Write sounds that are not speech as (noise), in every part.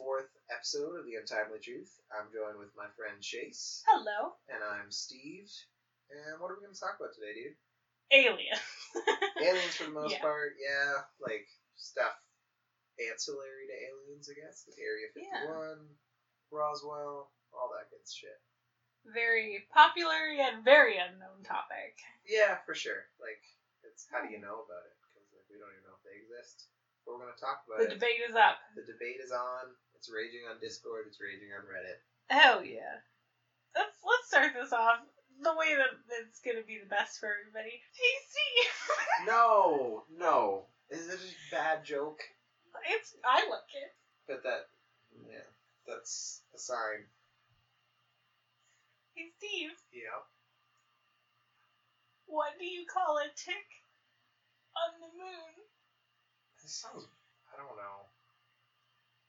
the fourth episode of The Untimely Truth. I'm joined with my friend Chase, Hello. and I'm Steve. And what are we going to talk about today, dude? Aliens. (laughs) Aliens for the most Yeah. part, yeah. Like, stuff ancillary to aliens, I guess. Like Area 51, Roswell, all that good shit. very popular yet very unknown topic. Yeah, for sure. Like, it's how do you know about it? Because like, we don't even know if they exist. But we're going to talk about The it. debate is up. The debate is on. It's raging on Discord. It's raging on Reddit. Hell yeah. Let's let's start this off the way that it's gonna be the best for everybody. Hey (laughs) Steve. No, no. Is this a bad joke? it's I like it. But that, yeah, that's a sign. Hey Steve, Yeah. what do you call a tick on the moon? This sounds. I don't know.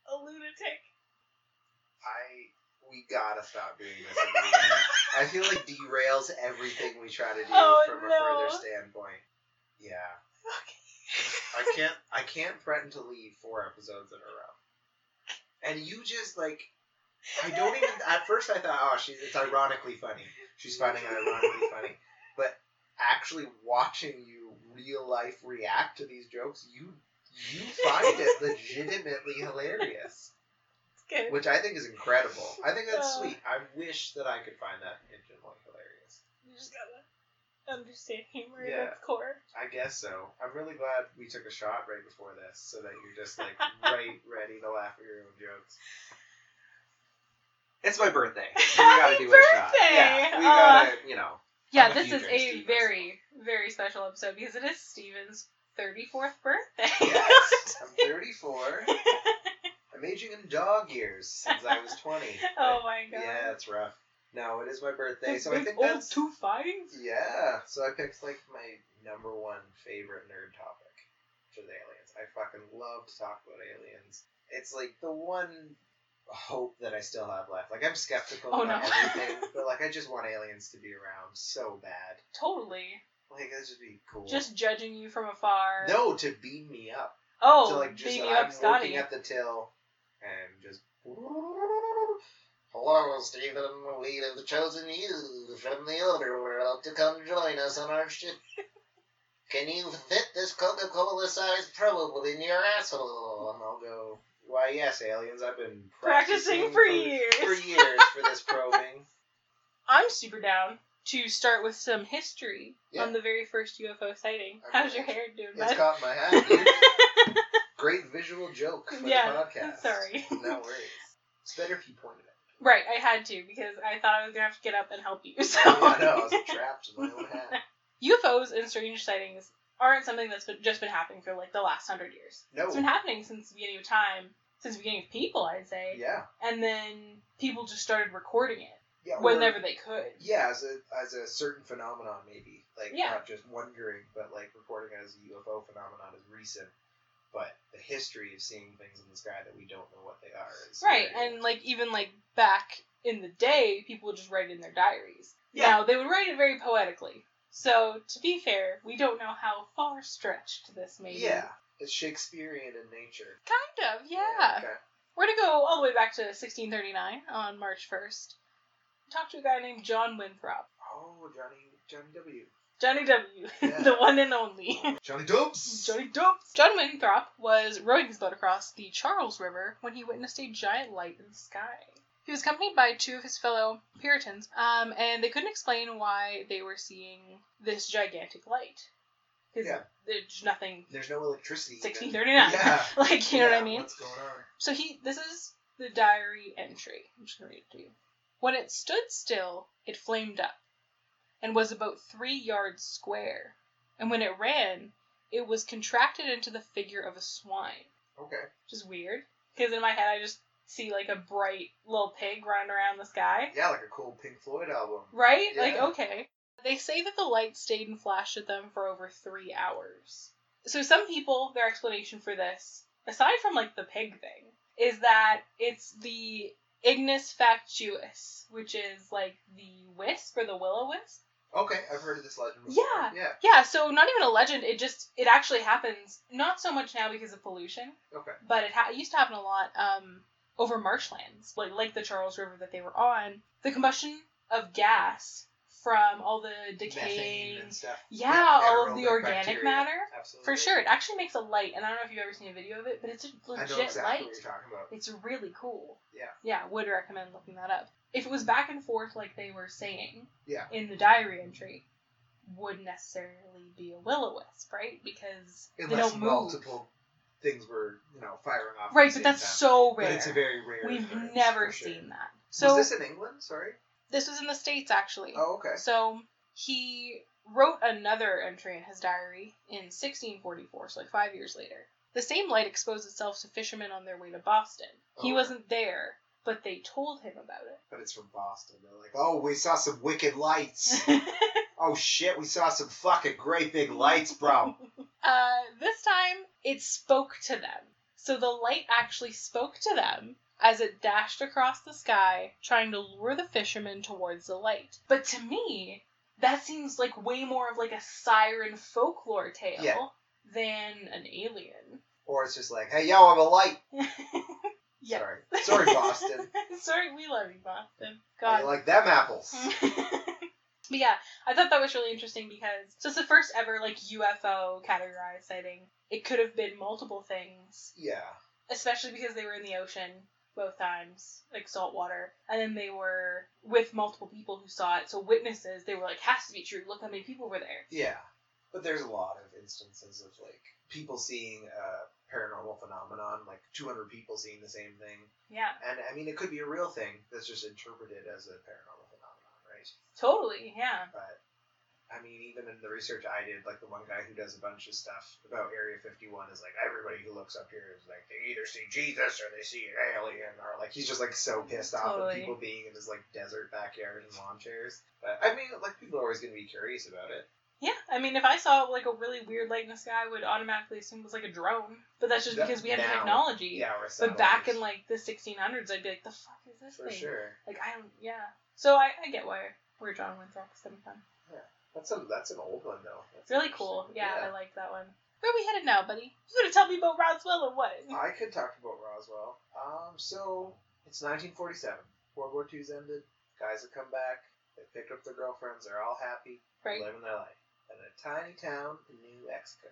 A lunatic. I. We gotta stop doing this. I feel like derails everything we try to do Oh, from a further standpoint. Yeah. Okay. I can't. (laughs) I can't threaten to leave four episodes in a row. And you just like. I don't even. (laughs) At first, I thought, oh, she's. It's ironically funny. She's finding it ironically funny. But actually watching you real life react to these jokes, you you find it legitimately hilarious, It's good. which I think is incredible. I think that's Uh. sweet. I wish that I could find that infinitely hilarious. You just gotta understand humor Yeah. at its core. I guess so. I'm really glad we took a shot right before this, so that you're just like right (laughs) ready to laugh at your own jokes. It's my birthday. So (laughs) we gotta Happy do a shot. Yeah, we Uh, gotta, you know. Yeah, this is a Steve, very, very special episode because it is Steven's 34th birthday. Yes, (laughs) I'm 34. (laughs) I'm aging in dog years since I was 20. (laughs) oh my god. Yeah, it's rough. No, it is my birthday, so I think old that's two five. yeah. So I picked like my number one favorite nerd topic, which is aliens. I fucking love to talk about aliens. It's like the one hope that I still have left. Like I'm skeptical Oh, about no. everything, but like I just want aliens to be around so bad. Totally. Like that'd just be cool. Just judging you from afar. no to beam me up. Oh, so like just beam you I'm up, Scotty. working at the till and just. Hello, Stephen. We have chosen you from the other world to come join us on our ship. (laughs) Can you fit this Coca-Cola sized probe in your asshole? And I'll go. Why, yes, aliens. I've been Practicing practicing, for years." For years for this probing. (laughs) I'm super down to start with some history Yeah. on the very first UFO sighting. I'm How's your hair doing, It's bud? caught my hat, dude. (laughs) Great visual joke for Yeah, the podcast. sorry. (laughs) No worries. It's better if you pointed me. Right, I had to because I thought I was gonna have to get up and help you. So Yeah, I know. I was (laughs) trapped in my own hat. UFOs and strange sightings aren't something that's been, just been happening for like the last hundred years. No, It's been happening since the beginning of time, since the beginning of people, I'd say. Yeah. And then people just started recording it Yeah. whenever they could. Yeah, as a as a certain phenomenon, maybe like Yeah. not just wondering, but like reporting as a UFO phenomenon is recent. But the history of seeing things in the sky that we don't know what they are is Right, very and like even like back in the day, people would just write it in their diaries. Yeah. Now they would write it very poetically. So to be fair, we don't know how far stretched this may be. yeah, it's Shakespearean in nature. Kind of, yeah. okay. We're gonna go all the way back to 1639 on March 1st. Talk to a guy named John Winthrop. Oh, Johnny Johnny W. Johnny W, (laughs) Yeah. the one and only. (laughs) Johnny Dubs. Johnny Dubs. John Winthrop was rowing his boat across the Charles River when he witnessed a giant light in the sky. He was accompanied by two of his fellow Puritans, um, and they couldn't explain why they were seeing this gigantic light. Because Yeah. there's nothing. There's no electricity. 1639. Yeah. (laughs) like, you know what I mean? What's going on? So he, this is the diary entry. I'm just gonna read it to you. When it stood still, it flamed up, and was about three yards square. And when it ran, it was contracted into the figure of a swine, Okay. which is weird. Because in my head, I just see like a bright little pig running around the sky, Yeah, like a cool Pink Floyd album. right? Like okay. They say that the light stayed and flashed at them for over three hours. So some people, their explanation for this, aside from like the pig thing, is that it's the ignis fatuus, which is like the wisp or the willow wisp Okay, I've heard of this legend before. Yeah. Yeah. Yeah, so not even a legend. It just it actually happens. Not so much now because of pollution, Okay. but it, ha- it used to happen a lot um, over marshlands, like like the Charles River that they were on. The combustion of gas from all the decaying, stuff. yeah, all of the organic bacteria. matter. Absolutely. For sure, it actually makes a light, and I don't know if you've ever seen a video of it, but it's a legit exactly light. what you're talking about. It's really cool. Yeah. Yeah, would recommend looking that up. If it was back and forth like they were saying Yeah. in the diary entry, wouldn't necessarily be a will o wisp, right? Because they Unless don't move. multiple things were, you know, firing off. Right, but that's time. so rare. But it's a very rare. We've never sure. seen that. So was this in England? Sorry. This was in the States actually. Oh, okay. So he wrote another entry in his diary in 1644, so like five years later. The same light exposed itself to fishermen on their way to Boston. He Oh. wasn't there, but they told him about it. But it's from Boston. They're like, oh, we saw some wicked lights. (laughs) oh shit, we saw some fucking great big lights, bro. (laughs) uh, this time, it spoke to them. So the light actually spoke to them as it dashed across the sky, trying to lure the fishermen towards the light. But to me, that seems like way more of like a siren folklore tale Yeah. than an alien. or it's just like, hey, yo, I'm a light. (laughs) Yeah. Sorry, sorry, Boston. (laughs) Sorry, we love you, Boston. How God. like them apples? (laughs) but yeah, I thought that was really interesting because so it's the first ever like UFO categorized sighting. It could have been multiple things, yeah. especially because they were in the ocean both times, like salt water. and then they were with multiple people who saw it. So witnesses, they were like, has to be true. Look how many people were there. Yeah, but there's a lot of instances of like people seeing a paranormal phenomenon, like 200 people seeing the same thing, Yeah, and I mean it could be a real thing that's just interpreted as a paranormal phenomenon, right? totally. Yeah. But I mean, even in the research I did, like the one guy who does a bunch of stuff about Area 51 is like everybody who looks up here is like they either see Jesus or they see an alien, or like he's just like so pissed off Totally. at people being in his like desert backyard in lawn chairs. But I mean, like people are always gonna be curious about it. Yeah, I mean, if I saw like a really weird light in the sky, I would automatically assume it was like a drone. But that's just That- because we had now, technology. Yeah, But back in like the 1600s, I'd be like, the fuck is this for thing? sure. Like I don't, yeah. So I, I get where where John Winthrop's coming from. That's a that's an old one though. That's Really cool. interesting. Yeah, I like that one. Where are we headed now, buddy? You gonna tell me about Roswell or what? I could talk about Roswell. Um, so it's 1947. World War II's ended. Guys have come back. They picked up their girlfriends. They're all happy, Right. living their life. And in a tiny town in New Mexico,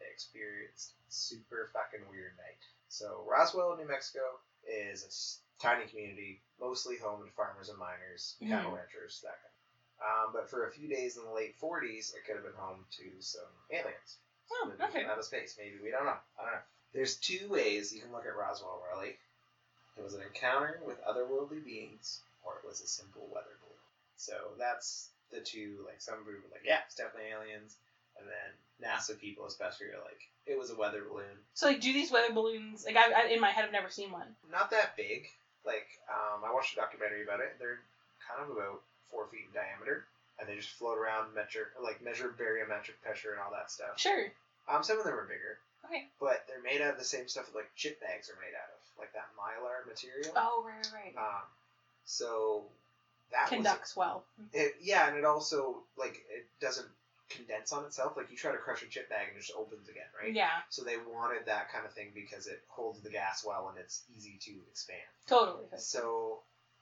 they experienced super fucking weird night. So Roswell, New Mexico, is a tiny community, mostly home to farmers and miners, cattle Mhm. ranchers, that kind. Um, but for a few days in the late 40s, it could have been home to some aliens. Oh, Living okay. Out of space, maybe. We don't know. I don't know. There's two ways you can look at Roswell, Riley. It was an encounter with otherworldly beings, or it was a simple weather balloon. So that's the two. Like some people were like, yeah, it's definitely aliens, and then NASA people, especially, are like, it was a weather balloon. So like, do these weather balloons? Like, I, I in my head, I've never seen one. Not that big. Like, um, I watched a documentary about it. They're kind of about four feet in diameter, and they just float around, measure like measure barometric pressure and all that stuff. Sure. Um, some of them are bigger. Okay. but they're made out of the same stuff that like chip bags are made out of, like that mylar material. Oh, right, right, right. Um, so that Conducts well. it, yeah, and it also like it doesn't condense on itself. Like you try to crush a chip bag and it just opens again, right? Yeah, So they wanted that kind of thing because it holds the gas well and it's easy to expand. totally. So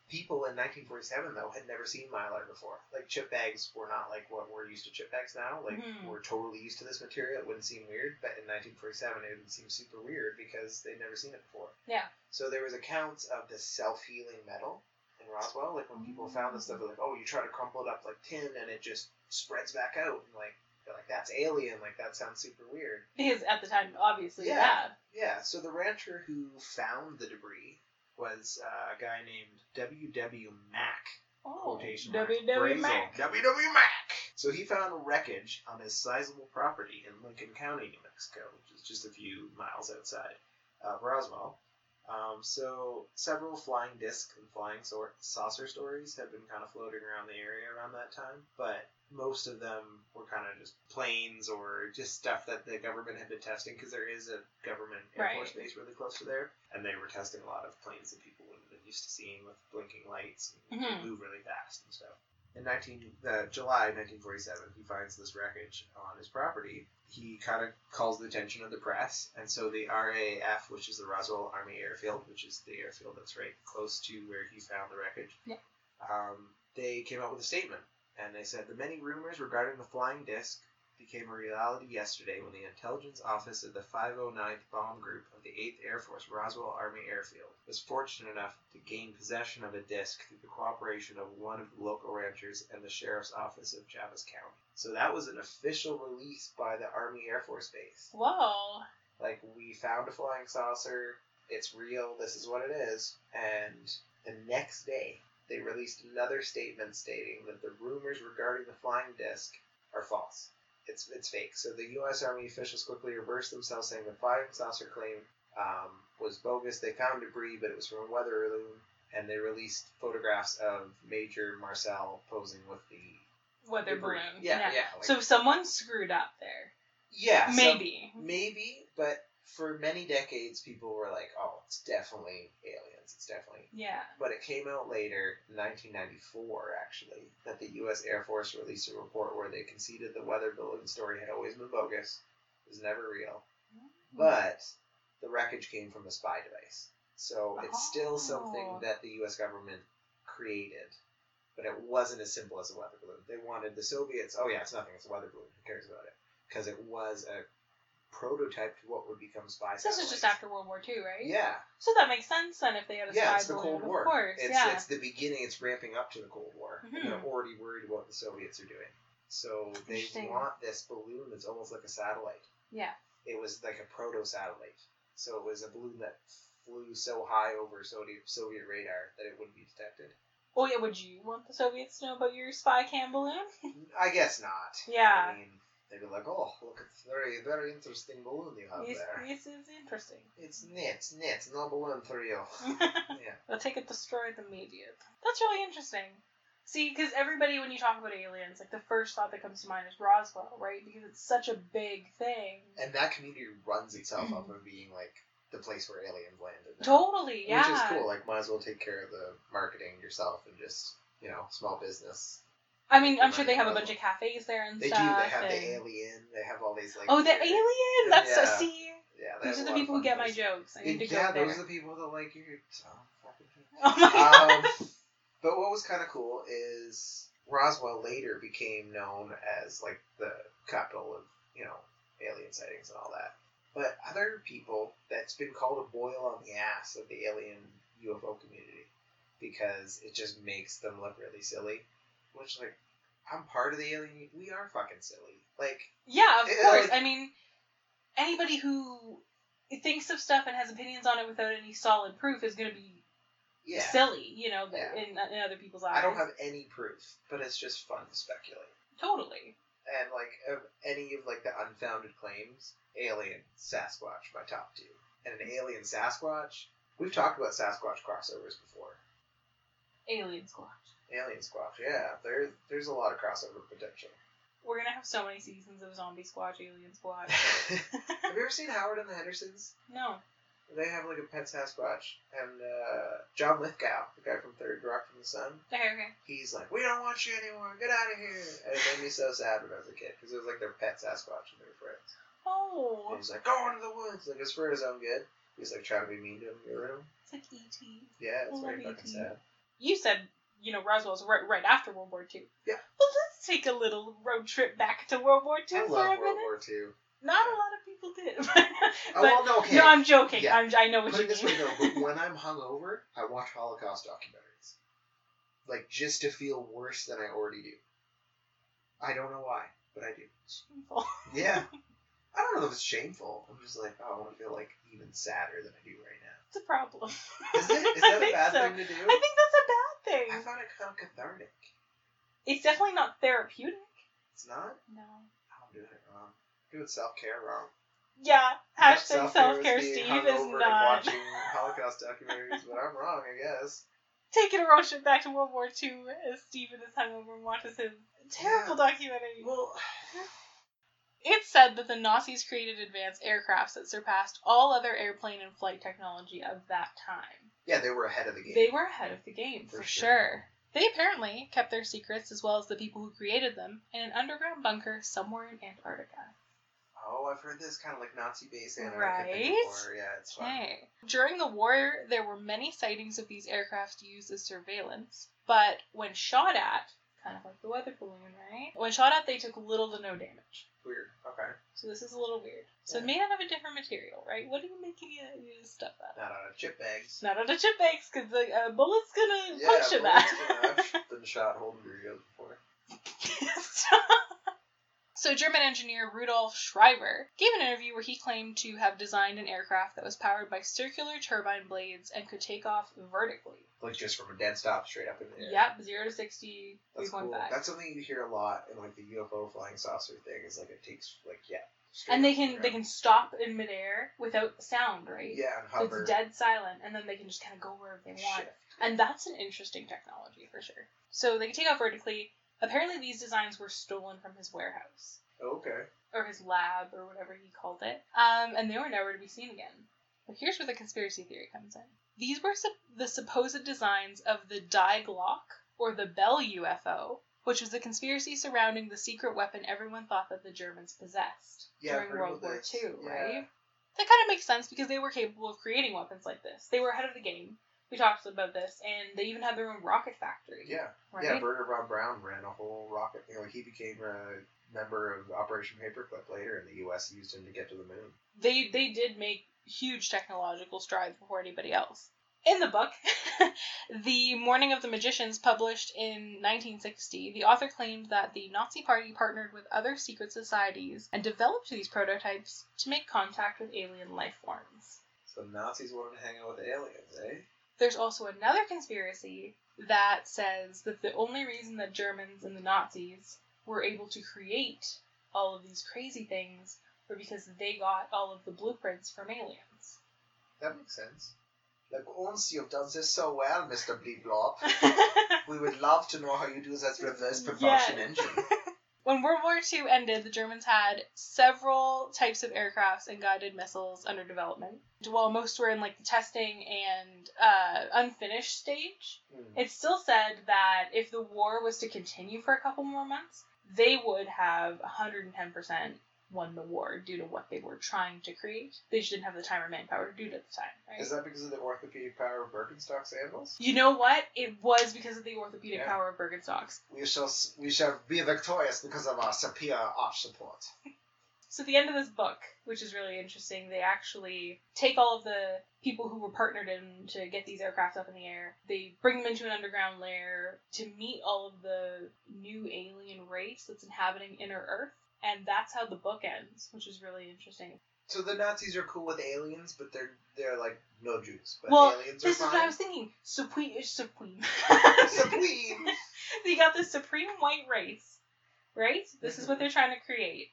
people in 1947 though had never seen mylar before. Like chip bags were not like what we're used to chip bags now. Like Mhm. we're totally used to this material. It wouldn't seem weird, but in 1947 it would seem super weird because they'd never seen it before. Yeah. So there was accounts of this self-healing metal in Roswell. Like when people found this stuff, they're like, oh, you try to crumple it up like tin and it just spreads back out. And like they're like that's alien. Like that sounds super weird. Because at the time, obviously, Yeah. bad. Yeah, so the rancher who found the debris was uh, a guy named W.W. Mac. Oh, Quotation marks. WW Brazel. Mac. W.W. Mac! So he found wreckage on his sizable property in Lincoln County, New Mexico, which is just a few miles outside of Roswell. Um, so several flying disc and flying sor- saucer stories have been kind of floating around the area around that time, but most of them were kind of just planes or just stuff that the government had been testing because there is a government air force base really close to there, and they were testing a lot of planes that people wouldn't have been used to seeing with blinking lights and Mhm. move really fast and stuff. In 19 uh, July 1947, he finds this wreckage on his property. He kind of calls the attention of the press, and so the RAF, which is the Roswell Army Airfield, which is the airfield that's right close to where he found the wreckage, Yeah. um, they came out with a statement, and they said the many rumors regarding the flying disc became a reality yesterday when the intelligence office of the 509th Bomb Group of the 8th Air Force Roswell Army Airfield was fortunate enough to gain possession of a disc through the cooperation of one of the local ranchers and the sheriff's office of Chaves County. So that was an official release by the Army Air Force Base. Whoa. Like, we found a flying saucer, it's real, this is what it is. And the next day, they released another statement stating that the rumors regarding the flying disc are false. It's, it's fake. So the U.S. Army officials quickly reversed themselves, saying the flying saucer claim um, was bogus. They found debris, but it was from a weather balloon, and they released photographs of Major Marcel posing with the Weather debris. balloon. Yeah, yeah. like- so someone screwed up there. yeah, Maybe. maybe, but for many decades, people were like, "Oh, it's definitely aliens. It's definitely." Yeah. But it came out later, 1994, actually, that the U.S. Air Force released a report where they conceded the weather balloon story had always been bogus, was never real, mm. but the wreckage came from a spy device. So it's still oh. something Oh. that the U.S. government created, but it wasn't as simple as a weather balloon. They wanted the Soviets. Oh yeah, it's nothing. It's a weather balloon. Who cares about it? Because it was a prototype to what would become spy. So this is just after World War II, right? Yeah, So that makes sense then if they had a yeah, spy it's the balloon, Cold War. Of course, it's yeah. it's the beginning. It's ramping up to the Cold War. Mhm. They're already worried about what the Soviets are doing. So they want this balloon that's almost like a satellite. Yeah. It was like a proto satellite. So it was a balloon that flew so high over Soviet Soviet radar that it wouldn't be detected. Oh yeah, would you want the Soviets to know about your spy cam balloon? I guess not. Yeah. I mean, they'd be like, "Oh, look, it's very, very interesting balloon you have This, there. it's, is interesting. It's neat, neat, no balloon for you." (laughs) yeah. They'll take it, destroy them immediate. That's really interesting. See, because everybody, when you talk about aliens, like the first thought that comes to mind is Roswell, right? Because it's such a big thing. And that community runs itself up of being like the place where aliens landed. now. Totally, yeah. Which is cool. Like, might as well take care of the marketing yourself and just, you know, small business. I mean, I'm sure they have a bunch of cafes there and stuff. They do. They have and... the alien. They have all these like. Oh, the alien! That's so, Yeah. see. Yeah. they These are the people who get my jokes. I need to yeah, go there. those are the people that like your. Oh, fucking. (laughs) Oh my god. um, but what was kind of cool is Roswell later became known as like the capital of you know alien sightings and all that. But other people, that's been called a boil on the ass of the alien UFO community because it just makes them look really silly. Which like, I'm part of the alien. We are fucking silly. Like, Yeah, of It- course. like- I mean, anybody who thinks of stuff and has opinions on it without any solid proof is going to be yeah. silly, you know, Yeah. in, in other people's eyes. I don't have any proof, but it's just fun to speculate. Totally. and like of any of like the unfounded claims, alien, Sasquatch, my top two, and an alien Sasquatch. We've talked about Sasquatch crossovers before. Alien Squatch. Alien Squatch, yeah, there there's a lot of crossover potential. We're going to have so many seasons of Zombie Squatch, Alien Squatch. (laughs) (laughs) Have you ever seen Howard and the Hendersons? no. They have like a pet Sasquatch, and uh, John Lithgow, the guy from Third Rock from the Sun, Okay, okay. he's like, "We don't want you anymore. Get out of here!" And it made me so sad when I was a kid because it was like their pet Sasquatch and they were friends. Oh. And he's like, "Go into the woods!" Like it's for his own good. He's like trying to be mean to him, get rid of him. It's like E.T. Yeah, it's I very fucking E.T.. sad. You said, you know, Roswell's right, right after World War II. Yeah. Well, let's take a little road trip back to World War II I for love a World minute. War Two. Not a lot of people did. (laughs) Oh, but, Oh, well, no, okay. no, I'm joking. Yeah. I'm, I know what Put you it this mean. way but (laughs) when I'm hungover, I watch Holocaust documentaries, like just to feel worse than I already do. I don't know why, but I do. Shameful. Yeah. (laughs) I don't know if it's shameful. I'm just like, oh, I want to feel like even sadder than I do right now. It's a problem. Is it? Is that a bad so. thing to do? I think that's a bad I thing. found it kind of cathartic. It's definitely not therapeutic. It's not. No. I'm doing it wrong. doing self care wrong. Yeah. Hashtag Self-care self care Steve is not. watching Holocaust documentaries, but I'm wrong, I guess. (laughs) Taking a road trip back to World War II as Steven is hungover and watches his terrible documentary. Well, (sighs) It's said that the Nazis created advanced aircrafts that surpassed all other airplane and flight technology of that time. Yeah, they were ahead of the game. They were ahead of the game, for, For sure. sure. They apparently kept their secrets as well as the people who created them in an underground bunker somewhere in Antarctica. Oh, I've heard this kind of like Nazi base Antarctica Right? before. Yeah, it's fun. Okay. During the war, there were many sightings of these aircraft used as surveillance, but when shot at, kind of like the weather balloon, right? When shot at, they took little to no damage. Weird. Okay. So this is a little weird. So Yeah. it may not have a different material, right? What are you making it use stuff at? Not out of chip bags. Not out of chip bags because the uh, bullet's gonna Yeah, that. you know, I've been shot holding Doritos before. So German engineer Rudolf Schriever gave an interview where he claimed to have designed an aircraft that was powered by circular turbine blades and could take off vertically. Like just from a dead stop straight up in the air. Yep, zero to sixty, That's cool. That's something you hear a lot in like the UFO flying saucer thing. Is like it takes like yeah. And they can the they can stop in midair without sound, right? yeah and So hover. it's dead silent, and then they can just kind of go wherever they want. shift. And that's an interesting technology for sure. So they can take off vertically. Apparently, these designs were stolen from his warehouse Okay. or his lab or whatever he called it, um, and they were never to be seen again. But here's where the conspiracy theory comes in. These were sup- the supposed designs of the Die Glock or the Bell UFO, which was the conspiracy surrounding the secret weapon everyone thought that the Germans possessed Yeah, during World War this. II, Yeah. right? That kind of makes sense because they were capable of creating weapons like this. They were ahead of the game. We talked about this, and they even had their own rocket factory. Yeah. right? Yeah. Wernher von Braun ran a whole rocket. You know, he became a member of Operation Paperclip later, and the U.S. used him to get to the moon. they they did make huge technological strides before anybody else. In the book, (laughs) The Morning of the Magicians, published in 1960, the author claimed that the Nazi Party partnered with other secret societies and developed these prototypes to make contact with alien life forms. So Nazis wanted to hang out with aliens, eh? There's also another conspiracy that says that the only reason that Germans and the Nazis were able to create all of these crazy things were because they got all of the blueprints from aliens. That makes sense. Like, once you've done this so well, Mr. Bleeblop, (laughs) we would love to know how you do that reverse (laughs) propulsion Yeah. engine. (laughs) when World War II ended, the Germans had several types of aircrafts and guided missiles under development. While most were in like the testing and uh, unfinished stage, Hmm. it still said that if the war was to continue for a couple more months, they would have 110% won the war due to what they were trying to create. They just didn't have the time or manpower to do it at the time, right? Is that because of the orthopedic power of Birkenstock sandals? you know what? It was because of the orthopedic Yeah. power of Birkenstocks. We shall we shall be victorious because of our superior arch support. (laughs) So at the end of this book, which is really interesting, they actually take all of the people who were partnered in to get these aircraft up in the air. They bring them into an underground lair to meet all of the new alien race that's inhabiting inner Earth. And that's how the book ends, which is really interesting. So the Nazis are cool with aliens, but they're they're like no Jews. But well, aliens are this is fine. what I was thinking. Supreme, supreme. (laughs) Supreme. (laughs) you got the supreme white race, right? This is what they're trying to create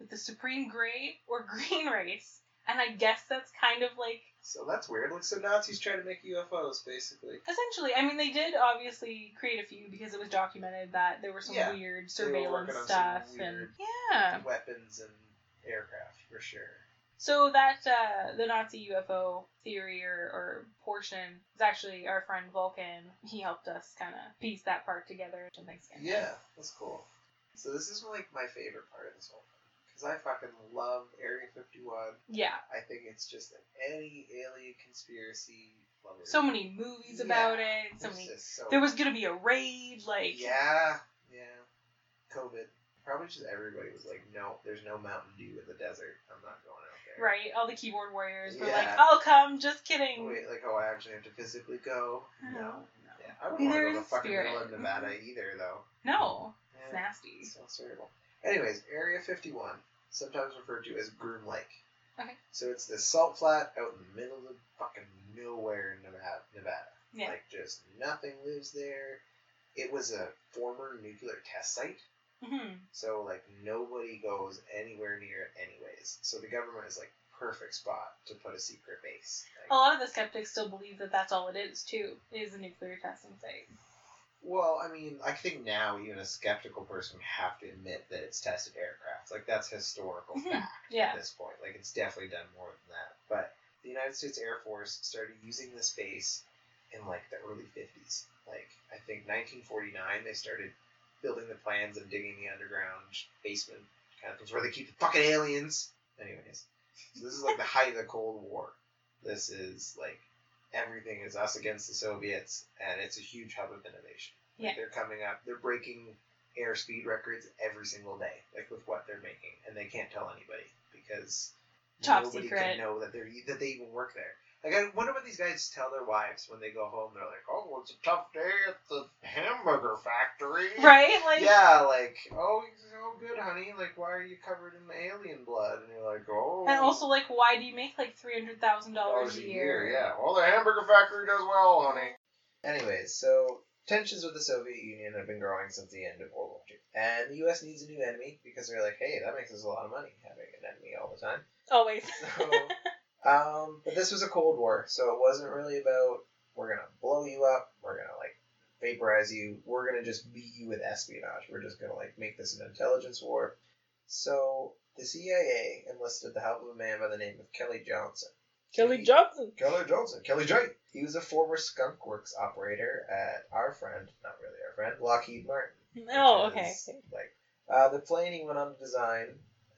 with the supreme gray or (laughs) green race. And I guess that's kind of like So that's weird. Like so Nazis trying to make UFOs, basically. essentially. I mean, they did obviously create a few because it was documented that there were some Yeah, weird surveillance working on some stuff and yeah. Weapons and aircraft for sure. So that uh, the Nazi UFO theory or, or portion is actually our friend Vulcan. He helped us kind of piece that part together. And thanks again. Yeah, that's cool. So this is like my favorite part of this whole thing because I fucking love Area 51. Yeah. I think it's just any alien conspiracy. Lover. So many movies about Yeah, it. So It's many. so There was gonna be a raid. Like Yeah, yeah. COVID. Probably just everybody was like, no, there's no Mountain Dew in the desert. I'm not going out there. right. All the keyboard warriors were Yeah. like, "I'll come." Just kidding. Wait, like, oh, I actually have to physically go? No, No. Yeah, I wouldn't Neither want to go to fucking middle of Nevada mm-hmm. either, though. No, it's Yeah, nasty. sounds terrible. Anyways, Area 51, sometimes referred to as Groom Lake. Okay. So it's this salt flat out in the middle of fucking nowhere in Nevada. Nevada. Yeah. Like, just nothing lives there. It was a former nuclear test site. hmm So like nobody goes anywhere near it anyways. So the government is like perfect spot to put a secret base. A lot of the skeptics still believe that that's all it is too. Is a nuclear testing site. Well, I mean, I think now even a skeptical person would have to admit that it's tested aircraft. Like that's historical Mhm. fact Yeah. at this point. Like it's definitely done more than that. But the United States Air Force started using this base in like the early 50s. Like I think 1949 they started building the plans and digging the underground basement kind of things where they keep the fucking aliens. Anyways, so this is like the height of the Cold War. This is like everything is us against the Soviets, and it's a huge hub of innovation. Like, Yeah. they're coming up. They're breaking airspeed records every single day, like with what they're making, and they can't tell anybody because Top nobody secret. can know that they're that they even work there. Like I wonder what these guys tell their wives when they go home. They're like, "Oh, well, it's a tough day at the hamburger factory." Right? Like Yeah, like, oh, oh, good, honey. Like, why are you covered in alien blood? And you're like, oh. And also, like, why do you make like three hundred thousand dollars dollars a year? Yeah. Well, the hamburger factory does well, honey. Anyways, so tensions with the Soviet Union have been growing since the end of World War II, and the U.S. needs a new enemy because they're like, hey, that makes us a lot of money having an enemy all the time. Always. So, (laughs) um, but this was a Cold War, so it wasn't really about we're gonna blow you up, we're gonna like vaporize you, we're gonna just beat you with espionage. We're just gonna like make this an intelligence war. So the CIA enlisted the help of a man by the name of Kelly Johnson. Kelly He- Johnson. Kelly Johnson. Kelly J. He was a former skunk works operator at our friend, not really our friend, Lockheed Martin. Oh, okay. is, Like uh, the plane he went on to design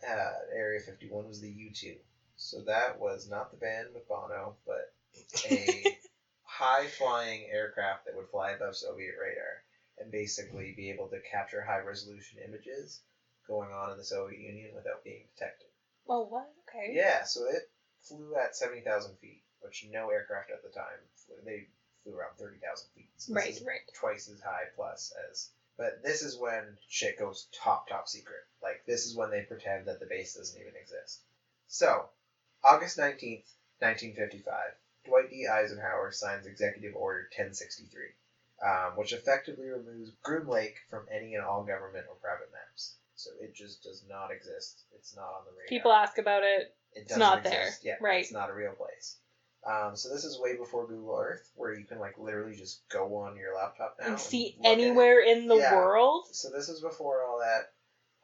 at Area 51 was the U-2. So that was not the band with Bono, but a (laughs) high-flying aircraft that would fly above Soviet radar and basically be able to capture high-resolution images going on in the Soviet Union without being detected. Oh, what? Okay. Yeah, so it flew at 70,000 feet, which no aircraft at the time flew. They flew around 30,000 feet. So Right, right. twice as high plus as. But this is when shit goes top, top secret. Like, this is when they pretend that the base doesn't even exist. So, August 19th, 1955, Dwight D. Eisenhower signs Executive Order 1063, um, which effectively removes Groom Lake from any and all government or private maps. So it just does not exist. It's not on the radar. People ask about it. It It's doesn't not there. Yeah, Right. It's not a real place. Um, so this is way before Google Earth, where you can like literally just go on your laptop now and see look anywhere in the Yeah. world. So this is before all that.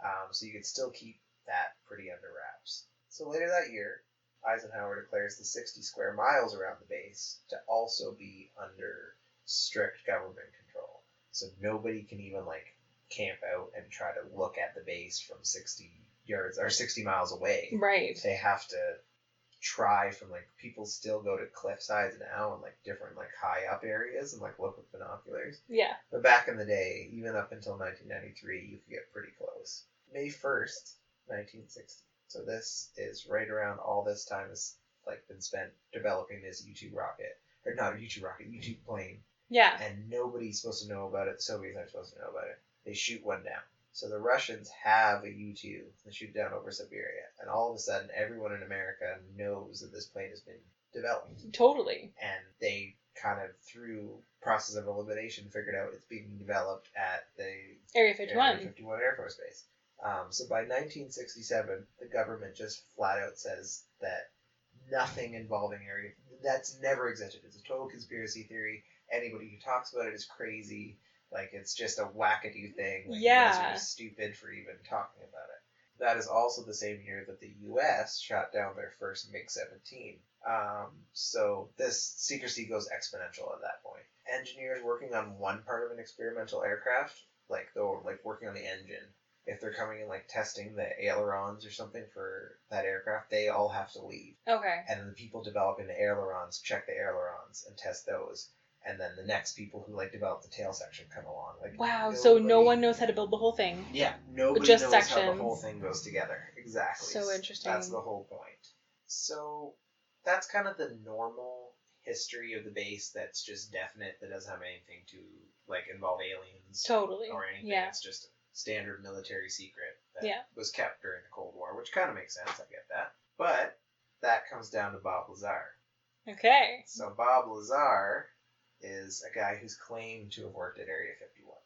Um, so you could still keep that pretty under wraps. So later that year, Eisenhower declares the 60 square miles around the base to also be under strict government control. So nobody can even like camp out and try to look at the base from 60 yards or 60 miles away Right. they have to try from like people still go to cliff sides now and like different like high up areas and like look with binoculars. Yeah. But back in the day, even up until 1993, you could get pretty close. May 1st, 1960. So this is right around all this time has like been spent developing this U2 rocket or not a U2 rocket, U2 plane, Yeah. and nobody's supposed to know about it. The Soviets aren't supposed to know about it. They shoot one down. So the Russians have a U-2 that shoot down over Siberia, and all of a sudden, everyone in America knows that this plane has been developed, Totally. and they kind of through process of elimination figured out it's being developed at the Area 51. Area 51 Air Force Base. Um, so by 1967, the government just flat out says that nothing involving Area that's never existed. It's a total conspiracy theory. Anybody who talks about it is crazy. Like it's just a wackadoo thing. Like, You guys Yeah. are just stupid for even talking about it. That is also the same year that the U.S. shot down their first MiG-17. Um, so this secrecy goes exponential at that point. Engineers working on one part of an experimental aircraft, like though like working on the engine, if they're coming in like testing the ailerons or something for that aircraft, they all have to leave. Okay. And then the people developing the ailerons check the ailerons and test those. And then the next people who like develop the tail section come along. Like Wow. So no one knows how to build the whole thing. Yeah, nobody just knows how the whole thing goes together. Exactly. So interesting. That's the whole point. So that's kind of the normal history of the base. That's just definite. That doesn't have anything to like involve aliens Totally. or anything. Yeah. It's just standard military secret that Yeah. was kept during the Cold War, which kind of makes sense. I get that. But that comes down to Bob Lazar. Okay. So Bob Lazar is a guy who's claimed to have worked at Area 51.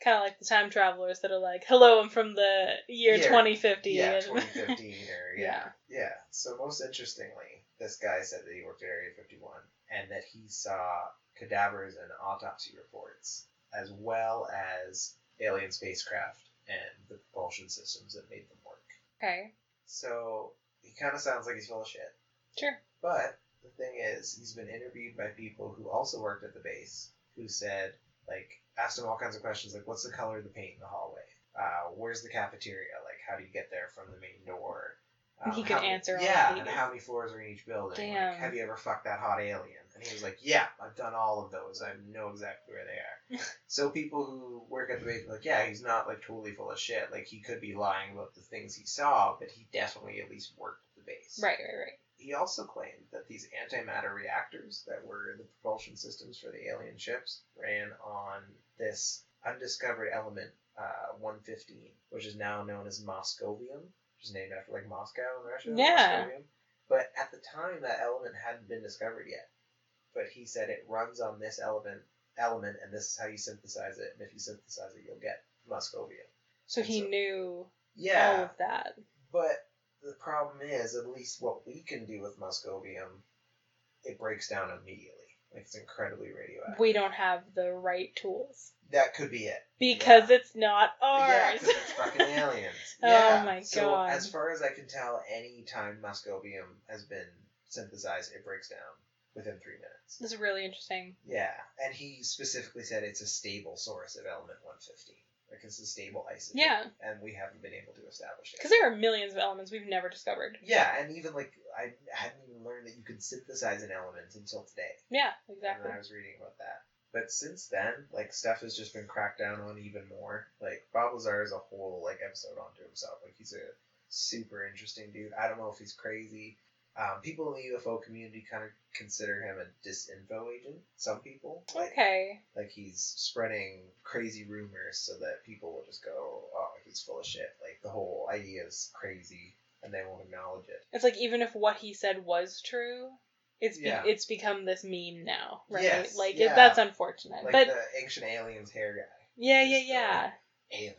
Kind of like the time travelers that are like, "Hello, I'm from the year Yeah. 2050." Yeah, 2015 (laughs) or yeah. Yeah. yeah. So most interestingly, this guy said that he worked at Area 51 and that he saw cadavers and autopsy reports as well as alien spacecraft and the propulsion systems that made them work. okay. So he kind of sounds like he's full of shit. Sure. But the thing is, he's been interviewed by people who also worked at the base who said, like, asked him all kinds of questions, like, what's the color of the paint in the hallway? Uh, where's the cafeteria? Like, how do you get there from the main door? Um, He could how- answer Yeah, and how many floors are in each building? Damn. Like, have you ever fucked that hot alien? And he was like, yeah, I've done all of those. I know exactly where they are. (laughs) so people who work at the base are like, yeah, he's not like totally full of shit. Like he could be lying about the things he saw, but he definitely at least worked at the base. Right, right, right. He also claimed that these antimatter reactors that were the propulsion systems for the alien ships ran on this undiscovered element, uh, 115, which is now known as Moscovium, which is named after like Moscow in Russia. Yeah. Moscovium. But at the time, that element hadn't been discovered yet. But he said it runs on this element, element, and this is how you synthesize it. And if you synthesize it, you'll get Moscovium. So he So- knew Yeah. all of that. But the problem is, at least what we can do with Moscovium, it breaks down immediately. Like it's incredibly radioactive. We don't have the right tools that could be it. because it's not ours Yeah, ours. 'cause it's fucking (laughs) aliens. Oh yeah. my so God. as far as I can tell, any time Moscovium has been synthesized, it breaks down within three minutes. this is really interesting. Yeah, and he specifically said it's a stable source of element 115. Like it's a stable isotope. Yeah. And we haven't been able to establish it. Because there are millions of elements we've never discovered. Yeah, and even like I hadn't even learned that you could synthesize an element until today. Yeah, And exactly. then I was reading about that. But since then, like stuff has just been cracked down on even more. Like Bob Lazar is a whole like episode onto himself. Like he's a super interesting dude. I don't know if he's crazy. Um, people in the UFO community kind of consider him a disinfo agent. Some people, like, Okay. like he's spreading crazy rumors so that people will just go, "Oh, he's full of shit." Like the whole idea is crazy, and they won't acknowledge it. It's like even if what he said was true, it's be- Yeah. it's become this meme now, right? Yes, like yeah. it, that's unfortunate. Like but the ancient aliens hair guy. yeah, yeah, yeah. Aliens.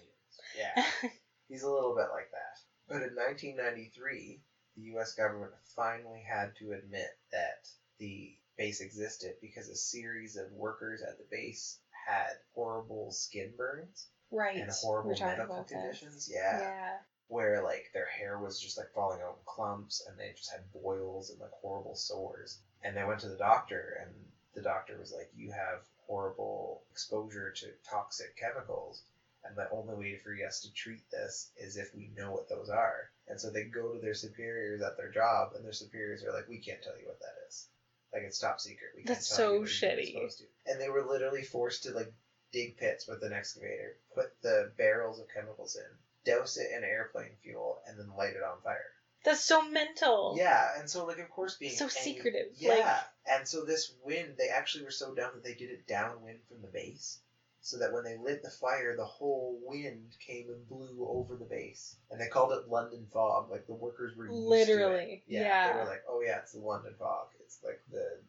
Yeah. (laughs) He's a little bit like that. But in 1993, the U.S. government finally had to admit that the base existed because a series of workers at the base had horrible skin burns right. and horrible medical this. conditions. Yeah. Yeah. Where like their hair was just like falling out in clumps and they just had boils and like horrible sores. And they went to the doctor and the doctor was like, You have horrible exposure to toxic chemicals and the only way for us to treat this is if we know what those are. And so they go to their superiors at their job, and their superiors are like, "We can't tell you what that is. Like it's top secret. We can't That's tell so you what you're shitty. supposed to." And they were literally forced to like dig pits with an excavator, put the barrels of chemicals in, douse it in airplane fuel, and then light it on fire. That's so mental. Yeah, and so like of course being So secretive, Yeah, like- and so this wind, they actually were so dumb that they did it downwind from the base, so that when they lit the fire, the whole wind came and blew over the base, and they called it London fog. Like the workers were used to it. Literally, Yeah, yeah. they were like, oh yeah, it's the London fog. It's like the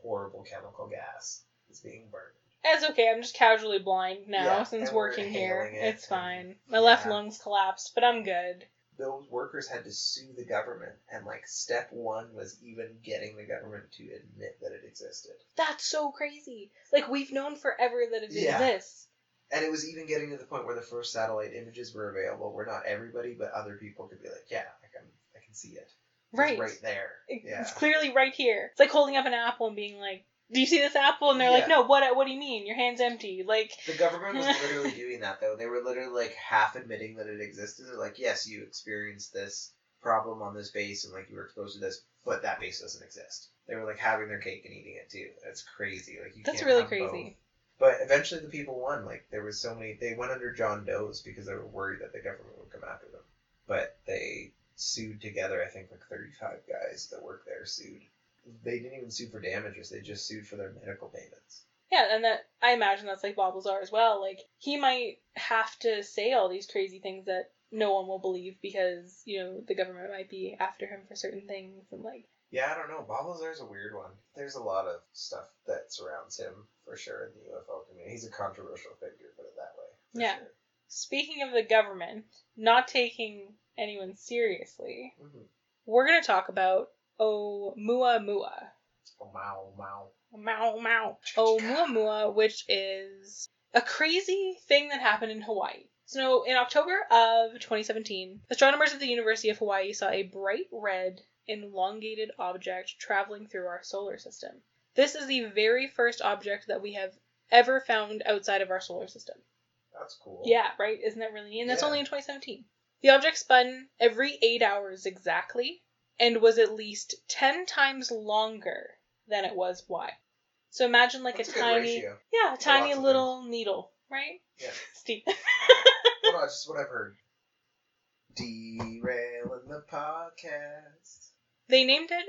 horrible chemical gas that's being burned. It's okay. I'm just casually blind now Yeah, since working here. it It's fine. My left lung's collapsed, but I'm good. Those workers had to sue the government and like step one was even getting the government to admit that it existed That's so crazy. Like we've known forever that it Yeah. exists. and it was even getting to the point where the first satellite images were available where not everybody but other people could be like yeah i can i can see it It's Right. right there It- yeah It's clearly right here. It's like holding up an apple and being like, "Do you see this apple?" And they're like, "No. What? What do you mean? Your hand's empty." Like, the government was (laughs) literally doing that though they were literally like half admitting that it existed they're like yes you experienced this problem on this base and like you were exposed to this but that base doesn't exist they were like having their cake and eating it too that's crazy like you that's really have both. crazy. But eventually the people won. Like there was so many they went under John Doe's because they were worried that the government would come after them. But they sued together, I think like thirty five guys that work there sued. They didn't even sue for damages, they just sued for their medical payments. Yeah, and that I imagine that's like Bob Lazar as well. Like he might have to say all these crazy things that no one will believe because you know the government might be after him for certain things and like Yeah, I don't know. Bob Lazar's a weird one. There's a lot of stuff that surrounds him for sure in the UFO community. He's a controversial figure, put it that way. Yeah. sure. Speaking of the government not taking anyone seriously, Mhm. we're gonna talk about Oumuamua. Oh, Mao, Mao. Oh, mau Mau. Oumuamua, oh, which is a crazy thing that happened in Hawaii. So in October of 2017, astronomers at the University of Hawaii saw a bright red elongated object traveling through our solar system. This is the very first object that we have ever found outside of our solar system. That's cool. Yeah, right? Isn't that really neat? And that's Yeah. only in 2017. The object spun every eight hours exactly and was at least 10 times longer than it was wide. So imagine like That's a a tiny, ratio. yeah, a tiny little needle, right? Yeah. (laughs) Steve. Well, no, it's just what I've heard. Derailing the podcast. They named it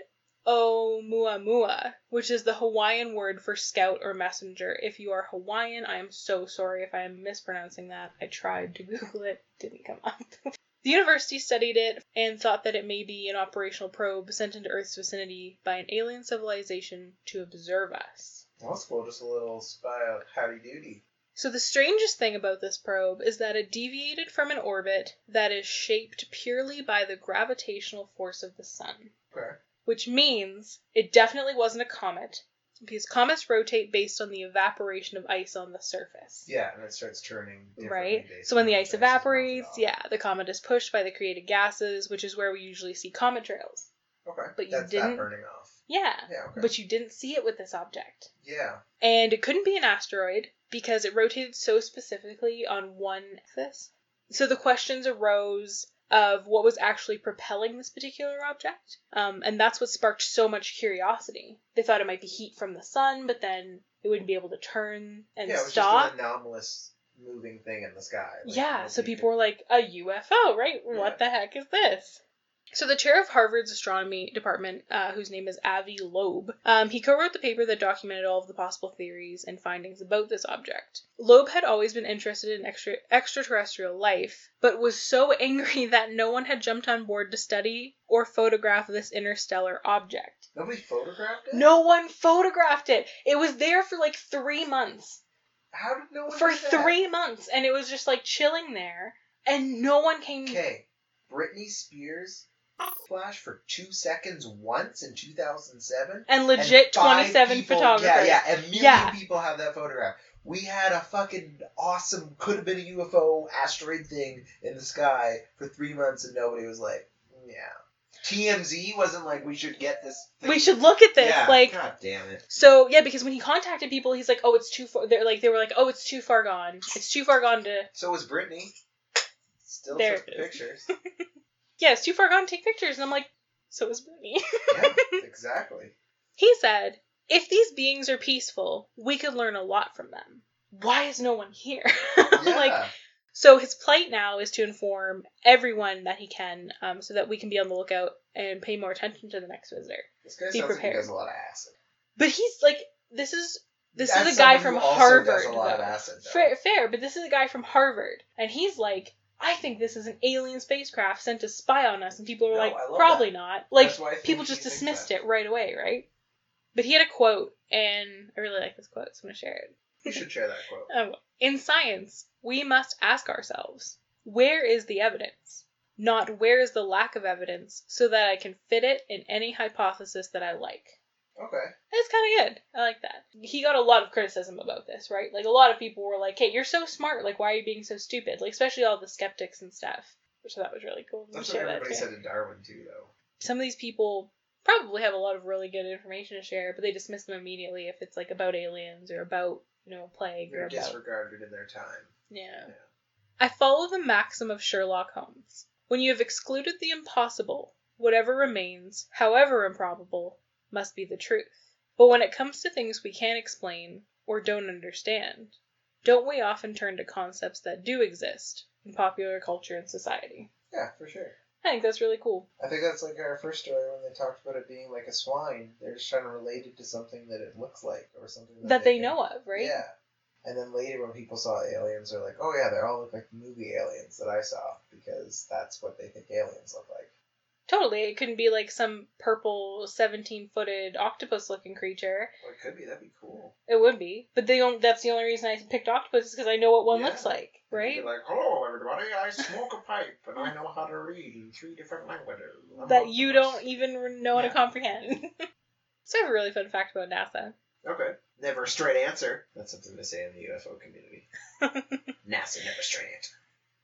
Oumuamua, which is the Hawaiian word for scout or messenger. If you are Hawaiian, I am so sorry if I am mispronouncing that. I tried to Google it, didn't come up. (laughs) the university studied it and thought that it may be an operational probe sent into Earth's vicinity by an alien civilization to observe us. That's cool. Just a little spy of howdy doody. So the strangest thing about this probe is that it deviated from an orbit that is shaped purely by the gravitational force of the sun. Okay. which means it definitely wasn't a comet because comets rotate based on the evaporation of ice on the surface. Yeah, and it starts turning. Right? So when the ice evaporates, yeah, the comet is pushed by the created gases, which is where we usually see comet trails. Okay. But you That's didn't- burning off. Yeah, Yeah. Okay. but you didn't see it with this object. yeah. And it couldn't be an asteroid because it rotated so specifically on one axis. So the questions arose of what was actually propelling this particular object. Um, and that's what sparked so much curiosity. They thought it might be heat from the sun, but then it wouldn't be able to turn and yeah, it was stop. just an anomalous moving thing in the sky. Like, yeah, so could- people were like, a UFO, right? Yeah. What the heck is this? So the chair of Harvard's astronomy department, uh, whose name is Avi Loeb, um, he co-wrote the paper that documented all of the possible theories and findings about this object. Loeb had always been interested in extra extraterrestrial life, but was so (laughs) angry that no one had jumped on board to study or photograph this interstellar object. Nobody photographed it. No one photographed it. It was there for like three months How did no one for three months and it was just like chilling there and no one came Okay, Britney Spears flash for two seconds once in 2007. and and legit five 27 people- photographers Yeah, yeah, a million Yeah. people have that photograph. We had a fucking awesome, could have been a UFO asteroid thing in the sky for three months, and nobody was like, yeah. TMZ wasn't like, we should get this. Thing. we should look at this Yeah, like God damn it. so yeah because when he contacted people he's like oh it's too far they're like they were like oh it's too far gone it's too far gone to So was Britney. Still There took pictures. (laughs) yeah it's too far gone to take pictures and i'm like so is Britney. yeah, (laughs) exactly. he said if these beings are peaceful we could learn a lot from them why is no one here (laughs) Yeah. like So his plight now is to inform everyone that he can, um, so that we can be on the lookout and pay more attention to the next visitor. this guy be sounds like prepared. he does a lot of acid. But he's like, this is this is a guy from Harvard. Does a lot of though. acid, though. Fair, fair, but this is a guy from Harvard, and he's like, I think this is an alien spacecraft sent to spy on us, and people are No, like, probably not. Like That's why I think people just dismissed that. it right away, right? But he had a quote, and I really like this quote, so I'm gonna share it. You should share that quote. Oh, (laughs) in science, we must ask ourselves, where is the evidence? Not where is the lack of evidence, so that I can fit it in any hypothesis that I like. Okay. It's kind of good. I like that. He got a lot of criticism about this, right? Like a lot of people were like, "Hey, you're so smart. Like, why are you being so stupid?" Like, especially all the skeptics and stuff, which I thought was really cool. That's what that everybody too. said to Darwin too, though. Some of these people probably have a lot of really good information to share, but they dismiss them immediately if it's like about aliens or about you know plague They're about disregarded in their time. Yeah. Yeah. I follow the maxim of Sherlock Holmes. When you have excluded the impossible, whatever remains, however improbable, must be the truth. But when it comes to things we can't explain or don't understand, don't we often turn to concepts that do exist in popular culture and society? Yeah, for sure. I think that's really cool. I think that's like our first story when they talked about it being like a swine. They're just trying to relate it to something that it looks like or something that, That they can- know of, right? Yeah. And then later when people saw aliens, they're like, oh yeah, they all look like movie aliens that I saw because that's what they think aliens look like. Totally. It couldn't be like some purple 17 footed octopus looking creature. Well, it could be. That'd be cool. It would be. But they don't, that's the only reason I picked octopus is because I know what one Yeah. looks like, right? Be like, hello everybody, I smoke a pipe and I know how to read in three different languages. I'm that you don't even know how to comprehend. (laughs) so I have a really fun fact about NASA. Okay. Never a straight answer. That's something to say in the UFO community. (laughs) NASA never straight answer.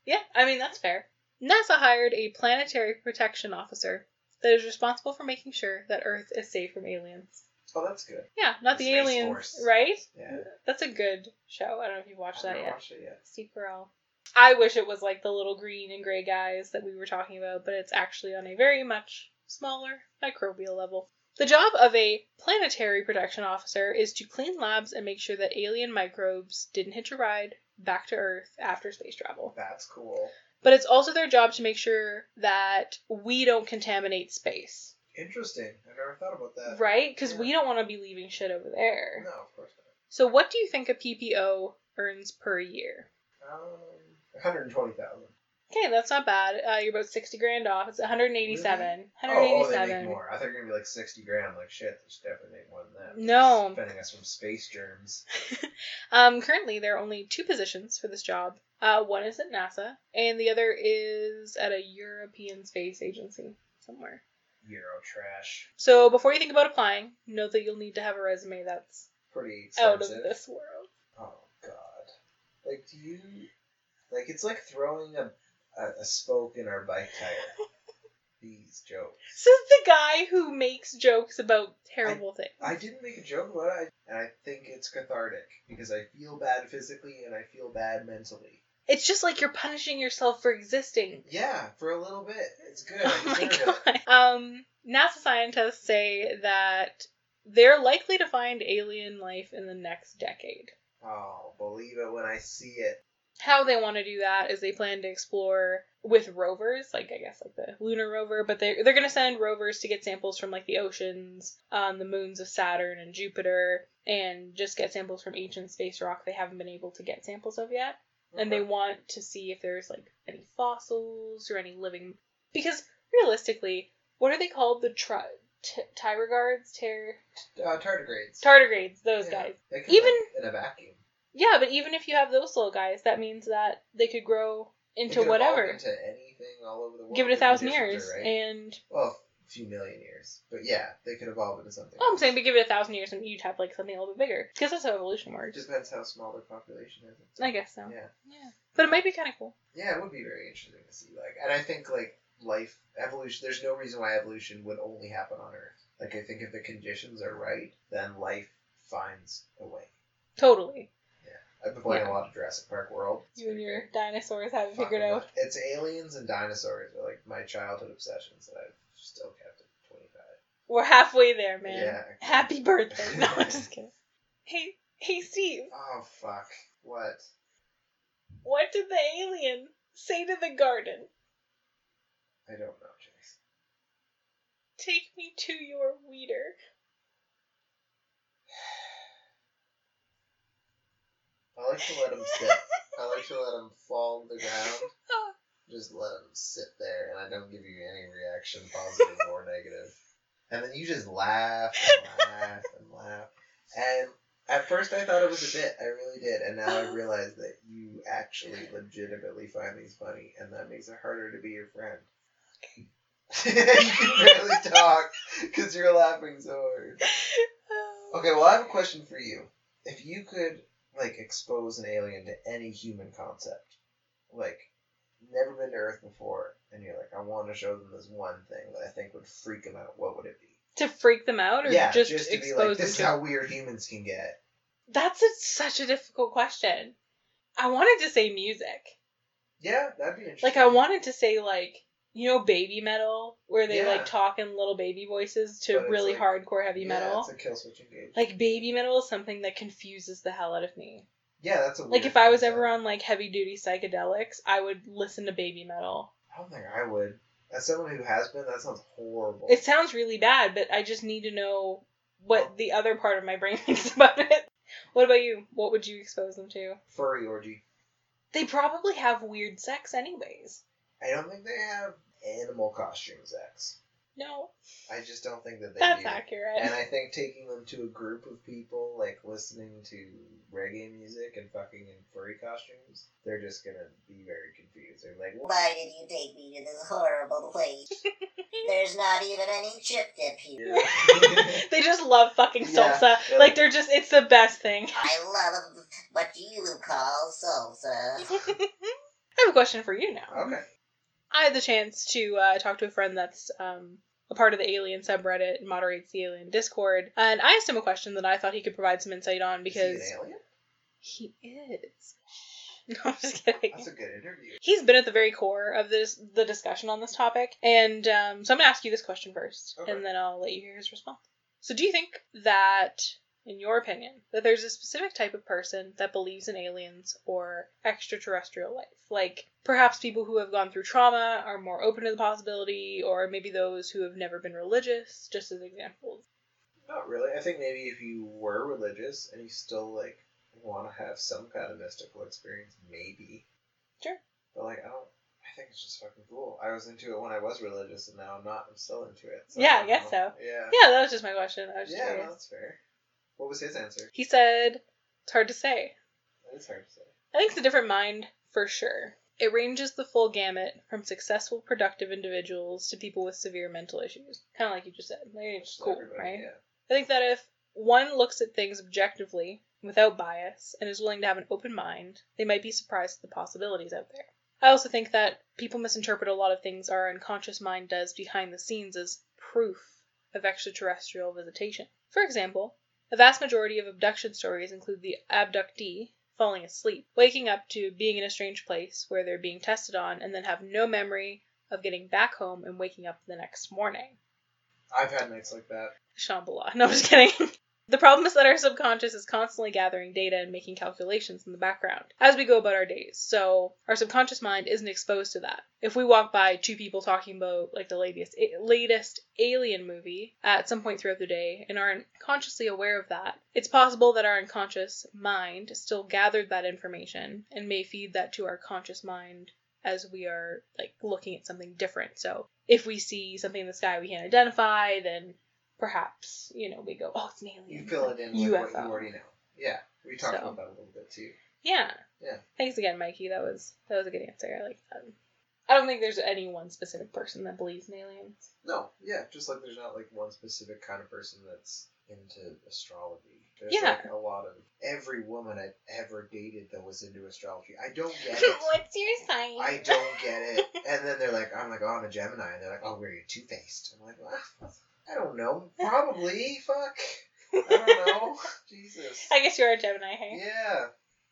Yeah, I mean, that's fair. NASA hired a planetary protection officer that is responsible for making sure that Earth is safe from aliens. Oh, that's good. Yeah, not The the, aliens, Force. right? Yeah. That's a good show. I don't know if you've watched that yet. watched it yet. Steve Carell. I wish it was like the little green and gray guys that we were talking about, but it's actually on a very much smaller microbial level. The job of a planetary protection officer is to clean labs and make sure that alien microbes didn't hitch a ride back to Earth after space travel. That's cool. But it's also their job to make sure that we don't contaminate space, Interesting. I never thought about that. right? Because Yeah. we don't want to be leaving shit over there. No, of course not. So, what do you think a PPO earns per year? Um, 120,000. Okay, that's not bad. Uh, you're about 60 grand off. It's 187. Oh, oh, they make 187. more. I thought you were gonna be like 60 grand. Like shit, they should definitely make more than that. No. Defending us from space germs. (laughs) um, currently, there are only two positions for this job. Uh, one is at NASA, and the other is at a European Space Agency somewhere. Euro trash. So, before you think about applying, know that you'll need to have a resume that's Pretty out of this world. Oh god. Like, do you? Like, it's like throwing a a, a spoke in our bike tire. (laughs) These jokes. This is the guy who makes jokes about terrible things. I didn't make a joke about it, I- and I think it's cathartic because I feel bad physically and I feel bad mentally. It's just like you're punishing yourself for existing. Yeah, for a little bit. It's good. Oh my deserve it. god. Um, NASA scientists say that they're likely to find alien life in the next decade. Oh, believe it when I see it. How they want to do that is they plan to explore with rovers, like I guess like the lunar rover, but they they're gonna send rovers to get samples from like the oceans, um, the moons of Saturn and Jupiter, and just get samples from ancient space rock they haven't been able to get samples of yet. And they want to see if there's like any fossils or any living because realistically what are they called the tri- t- tyroguards ter- uh, tardigrades. tardigrades those Yeah. guys They can Even- in a vacuum. yeah but even if you have those little guys that means that they could grow They into could whatever Into anything all over the world. give it a thousand years right. and Well, few million years, but yeah, they could evolve into something. oh i'm saying but give it a thousand years and you'd have like something a little bit bigger because that's how evolution works. It works depends how small their population is. i guess so Yeah. yeah but it might be kind of cool Yeah, it would be very interesting to see. Like, and I think like life evolution. There's no reason why evolution would only happen on Earth. Like, I think if the conditions are right, then life finds a way. totally I've been playing Yeah. a lot of Jurassic Park World. It's you and your great. dinosaurs haven't figured Fucking out It's aliens and dinosaurs are like my childhood obsessions that I've still kept at 25. We're halfway there man Yeah. Happy birthday. (laughs) No, I'm just kidding. Hey, hey, Steve. Oh fuck! What? What did the alien say to the garden? I don't know, Chase. Take me to your weeder. I like to let him (laughs) sit. I like to let him fall to the ground. (laughs) Just let him sit there, and I don't give you any reaction, positive or negative. And then you just laugh and laugh and laugh. And at first I thought it was a bit. I really did. And now I realize that you actually legitimately find these funny, and that makes it harder to be your friend. (laughs) you can barely talk because you're laughing so hard. Okay, well, I have a question for you. If you could, like, expose an alien to any human concept, like, never been to Earth before, and you're like, I want to show them this one thing that I think would freak them out, what would it be? To freak them out, or yeah, just, just, to be expose like, them this is to? how weird humans can get. That's a, such a difficult question. I wanted to say music. Yeah, that'd be interesting. Like I wanted to say like you know Babymetal, where they Yeah. like talk in little baby voices to really like- hardcore heavy yeah, metal. it's a kill switch engage. Like Babymetal is something that confuses the hell out of me. Yeah, that's a Like if I was ever on like heavy duty psychedelics, I would listen to Babymetal. I don't think I would. As someone who has been, that sounds horrible. It sounds really bad, but I just need to know what the other part of my brain (laughs) thinks about it. What about you? What would you expose them to? Furry orgy. They probably have weird sex anyways. I don't think they have animal costume sex. No, I just don't think that they that's do. accurate. And I think taking them to a group of people, like listening to reggae music and fucking in furry costumes, they're just gonna be very confused. They're like. Why did you take me to this horrible place? (laughs) There's not even any chip dip here. (laughs) they just love fucking Yeah, salsa. yeah. Like they're just it's the best thing. I love what you call salsa. (laughs) I have a question for you now. okay. I had the chance to uh, talk to a friend that's um, a part of the alien subreddit and moderates the alien Discord. And I asked him a question that I thought he could provide some insight on because Is he an alien? he is. (laughs) No, I'm just kidding. That's a good interview. He's been at the very core of this the discussion on this topic, and um, so I'm gonna ask you this question first, Okay. and then I'll let you hear his response. So, do you think that, in your opinion, that there's a specific type of person that believes in aliens or extraterrestrial life? Like perhaps people who have gone through trauma are more open to the possibility, or maybe those who have never been religious, just as examples. Not really. I think maybe if you were religious and you still like want to have some kind of mystical experience, maybe. Sure. But like, I don't. I think it's just fucking cool. I was into it when I was religious, and now I'm not. I'm still into it. Yeah, I don't guess know. so. Yeah. Yeah, that was just my question. I was just Yeah, no, that's fair. What was his answer? He said it's hard to say. Is hard to say. I think it's a different mind for sure. It ranges the full gamut from successful, productive individuals to people with severe mental issues. Kind of like you just said. Like, it's cool, right? Yeah. I think that if one looks at things objectively, without bias, and is willing to have an open mind, they might be surprised at the possibilities out there. I also think that people misinterpret a lot of things our unconscious mind does behind the scenes as proof of extraterrestrial visitation. For example, a vast majority of abduction stories include the abductee falling asleep, waking up to being in a strange place where they're being tested on, and then have no memory of getting back home and waking up the next morning. I've had nights like that. Shambhala. (laughs) No, I'm just kidding. The problem is that our subconscious is constantly gathering data and making calculations in the background as we go about our days. So our subconscious mind isn't exposed to that. If we walk by two people talking about like the latest latest alien movie at some point throughout the day and aren't consciously aware of that, it's possible that our unconscious mind still gathered that information and may feed that to our conscious mind as we are like looking at something different. So if we see something in the sky we can't identify, then perhaps you know we go, oh, it's an alien. You fill it in with what you already know. Yeah, we talked So. about that a little bit too. Yeah. Yeah. Thanks again, Mikey. That was that was a good answer. I like that. I don't think there's any one specific person that believes in aliens. No, yeah, just like there's not like one specific kind of person that's into astrology. There's Yeah. like a lot of every woman I've ever dated that was into astrology. I don't get it. (laughs) What's your sign? I don't get it. And then they're like, I'm like, oh, I'm a Gemini. And they're like, oh, we're you two faced? I'm like, well, I don't know. (laughs) Probably. Fuck. I don't (laughs) know. Jesus. I guess you're a Gemini, hey? Yeah.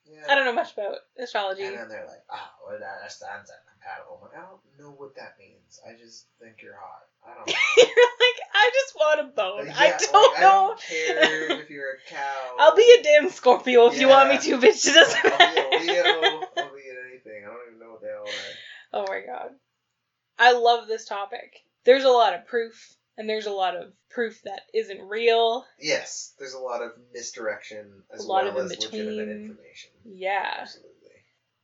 Yeah. I don't know much about astrology. And then they're like, oh, well, that that compatible. I'm like, I don't know what that means. I just think you're hot. I don't (laughs) know. you're like, I just want a bone. Like, I don't like, know. I don't care if you're a cow. I'll be a damn Scorpio if you want me to, bitch. It doesn't I'll be a. Leo. I'll be anything. I don't even know what they all are. Oh my god. I love this topic. There's a lot of proof, and there's a lot of proof that isn't real. Yes, there's a lot of misdirection as A lot well of as in-between. legitimate information. Yeah. Absolutely.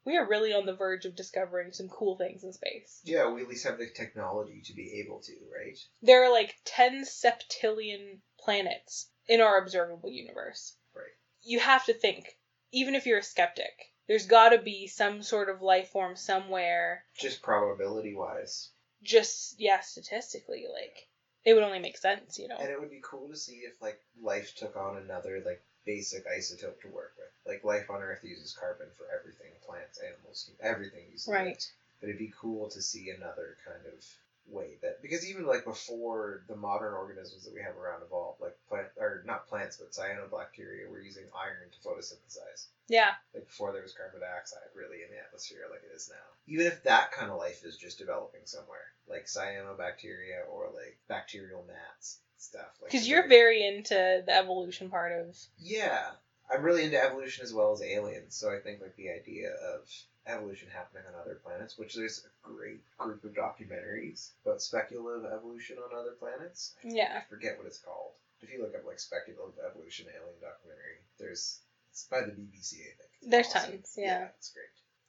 We are really on the verge of discovering some cool things in space. Yeah, we at least have the technology to be able to, right? There are like 10 septillion planets in our observable universe. Right. You have to think, even if you're a skeptic, there's got to be some sort of life form somewhere, Just probability wise. just, yeah, statistically. Like, it would only make sense, you know? And it would be cool to see if like life took on another like basic isotope to work with. Like life on Earth uses carbon for everything, plants, animals, everything uses it. Right. But it'd be cool to see another kind of way that because even like before the modern organisms that we have around evolved, like plant or not plants but cyanobacteria were using iron to photosynthesize. Yeah. Like before there was carbon dioxide really in the atmosphere like it is now. Even if that kind of life is just developing somewhere, like cyanobacteria or like bacterial gnats stuff. Like Because the you're very into the evolution part of. yeah, I'm really into evolution as well as aliens. So I think like the idea of evolution happening on other planets, which there's a great group of documentaries about speculative evolution on other planets. I Yeah. I forget what it's called. If you look up like speculative evolution alien documentary, there's it's by the BBC, I think. It's There's awesome. tons, yeah. it's great.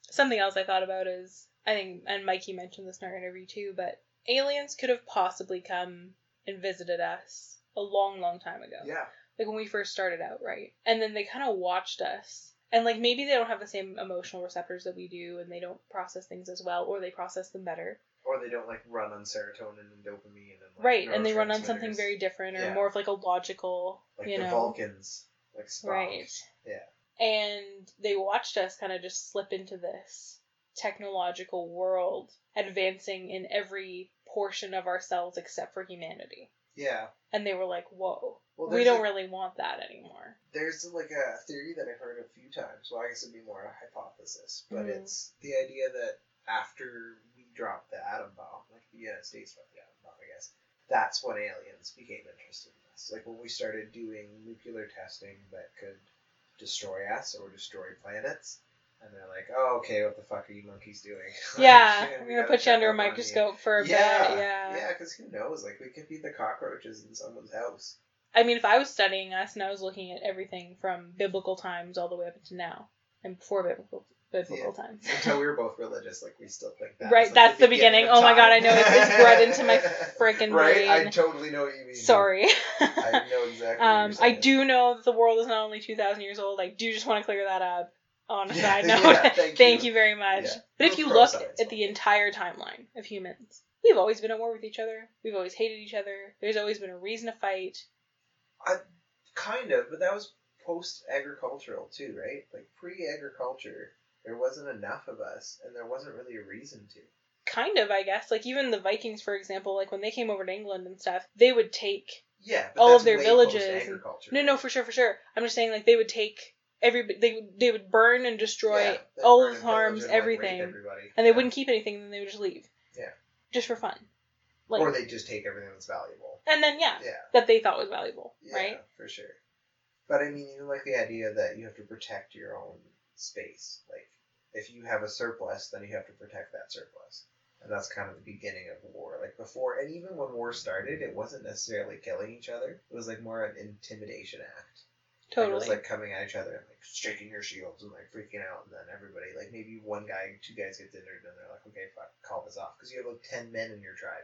Something else I thought about is I think, and Mikey mentioned this in our interview too, but aliens could have possibly come and visited us a long, long time ago. Yeah, Like when we first started out, right? And then they kind of watched us. And like maybe they don't have the same emotional receptors that we do and they don't process things as well or they process them better. or they don't like run on serotonin and dopamine and like, right. And they run on something very different or Yeah. more of like a logical, like you the know. Vulcans, like Spock. Right. Yeah. And they watched us kind of just slip into this technological world, advancing in every portion of ourselves except for humanity. Yeah. And they were like, whoa, Well, we don't a- really want that anymore. There's like a theory that I've heard a few times. Well, I guess it'd be more a hypothesis, but Mhm. it's the idea that after we dropped the atom bomb, like the United States dropped the atom bomb, I guess, that's when aliens became interested in us. Like when we started doing nuclear testing that could destroy us or destroy planets. And they're like, oh, okay, what the fuck are you monkeys doing? (laughs) Like, Yeah, (laughs) we I'm gonna put you under a up you." microscope for a Yeah, bit. Yeah. yeah, because who knows? Like, we could be the cockroaches in someone's house. I mean, if I was studying us and I was looking at everything from biblical times all the way up to now, and before biblical biblical times. Until we were both (laughs) religious, like, we still think that. Right, like, that's the beginning. of Oh my God, I know it- it's bred into my (laughs) frickin' brain. Right, I totally know what you mean. Sorry. I (laughs) know exactly. um, what I do know that the world is not only 2,000 years old. I do just want to clear that up. On a Yeah, side note, yeah, thank you. you very much. Yeah. But if you look at the entire timeline of humans, we've always been at war with each other. We've always hated each other. There's always been a reason to fight. Kind of, but that was post-agricultural too, right? Like pre-agriculture, there wasn't enough of us, and there wasn't really a reason to. Kind of, I guess. Like even the Vikings, for example, like when they came over to England and stuff, they would take Yeah, but All of their villages and-. No, no, for sure, for sure. I'm just saying, like they would take every they would they would burn and destroy Yeah, all of the farms, and, like, everything, and they Yeah. wouldn't keep anything. Then they would just leave. Yeah. Just for fun. Like, or they just take everything that's valuable. And then yeah, Yeah. that they thought was valuable, Right. Yeah, right? for sure. But I mean, even like the idea that you have to protect your own space. Like, if you have a surplus, then you have to protect that surplus. And that's kind of the beginning of war. Like before, and even when war started, it wasn't necessarily killing each other. It was like more of an intimidation act. Like, it was like coming at each other and like shaking your shields and like freaking out, and then everybody like maybe one guy, two guys get injured, and they're like, okay, fuck, call this off because you have like ten men in your tribe.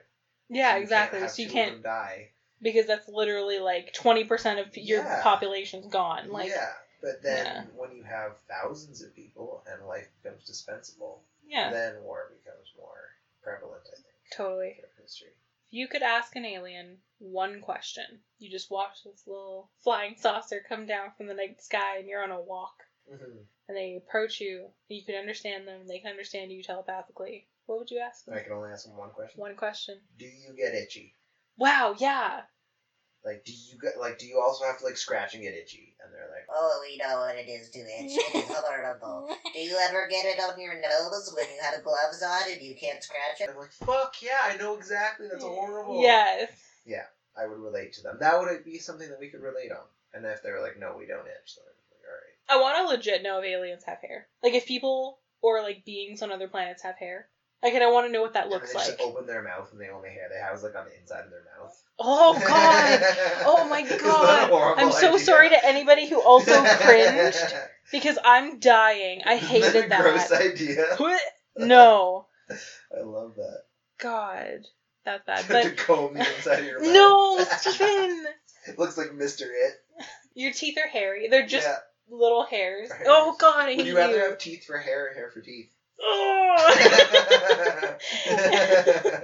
Yeah, So exactly. So you can't die. because that's literally like 20% of your Yeah. population's gone. Like, yeah, but then Yeah. when you have thousands of people and life becomes dispensable, yeah, then war becomes more prevalent. I think. totally. history. If you could ask an alien one question, you just watch this little flying saucer come down from the night sky and you're on a walk Mm-hmm. and they approach you, and you can understand them, they can understand you telepathically. What would you ask them? I can only ask them one question. One question. Do you get itchy? Wow, yeah. Like, do you get like? Do you also have to like scratch and get itchy? And they're like, Oh, we know what it is to itch. It is horrible. Do you ever get it on your nose when you have gloves on and you can't scratch it? I'm like, fuck yeah, I know exactly. That's horrible. Yes. Yeah, I would relate to them. That would be something that we could relate on. And if they were like, no, we don't itch, then I'm like, all right. I want to legit know if aliens have hair. Like if people or like beings on other planets have hair. Like, and I want to know what that looks like. open their mouth and the only hair they have is like on the inside of their mouth. Oh (laughs) god. Oh my Isn't that a god. I'm so idea? sorry to anybody who also (laughs) cringed because I'm dying. I hated a that. Gross idea. No. I love that. God. That's bad. (laughs) to comb the inside of your mouth. no, Stephen. It looks like Mr. It. Your teeth are hairy. They're just yeah. little hairs. Hairs. Oh god, I hate Would you rather have teeth for hair or hair for teeth? (laughs)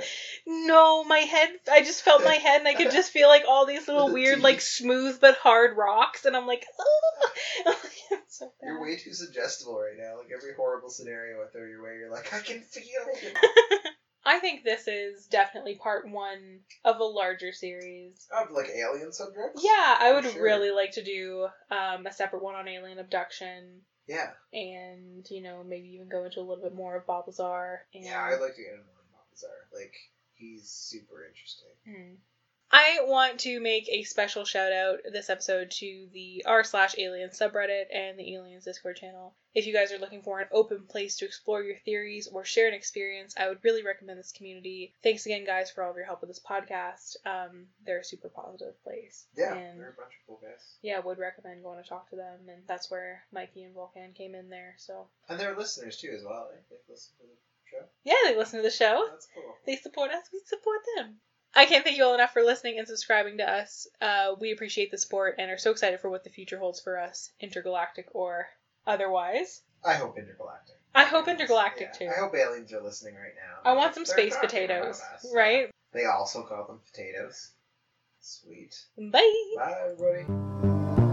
No, my head. I just felt my head, and I could just feel like all these little weird, like smooth but hard rocks, and I'm like, oh. (laughs) so bad. You're way too suggestible right now. Like every horrible scenario I throw your way, you're like, I can feel it. (laughs) I think this is definitely part one of a larger series. Of like alien subjects? Yeah, I would Sure. really like to do um, a separate one on alien abduction, Yeah. and you know maybe even go into a little bit more of Bob Lazar. And... Yeah, I'd like to get him on Balthazar. Like, he's super interesting. Hmm. I want to make a special shout out this episode to the r slash aliens subreddit and the aliens discord channel. If you guys are looking for an open place to explore your theories or share an experience, I would really recommend this community. Thanks again, guys, for all of your help with this podcast. Um, they're a super positive place. Yeah, And they're a bunch of cool guys. yeah, would recommend going to talk to them, and that's where Mikey and Volcan came in there. So And they're listeners too, as well. They listen to the show. yeah, they listen to the show. That's cool. They support us. We support them. I can't thank you all enough for listening and subscribing to us. Uh, we appreciate the support and are so excited for what the future holds for us, intergalactic or otherwise. I hope intergalactic. I hope intergalactic Yeah, too. I hope aliens are listening right now. I want some They're space potatoes, right? They also call them potatoes. Sweet. Bye. Bye, everybody.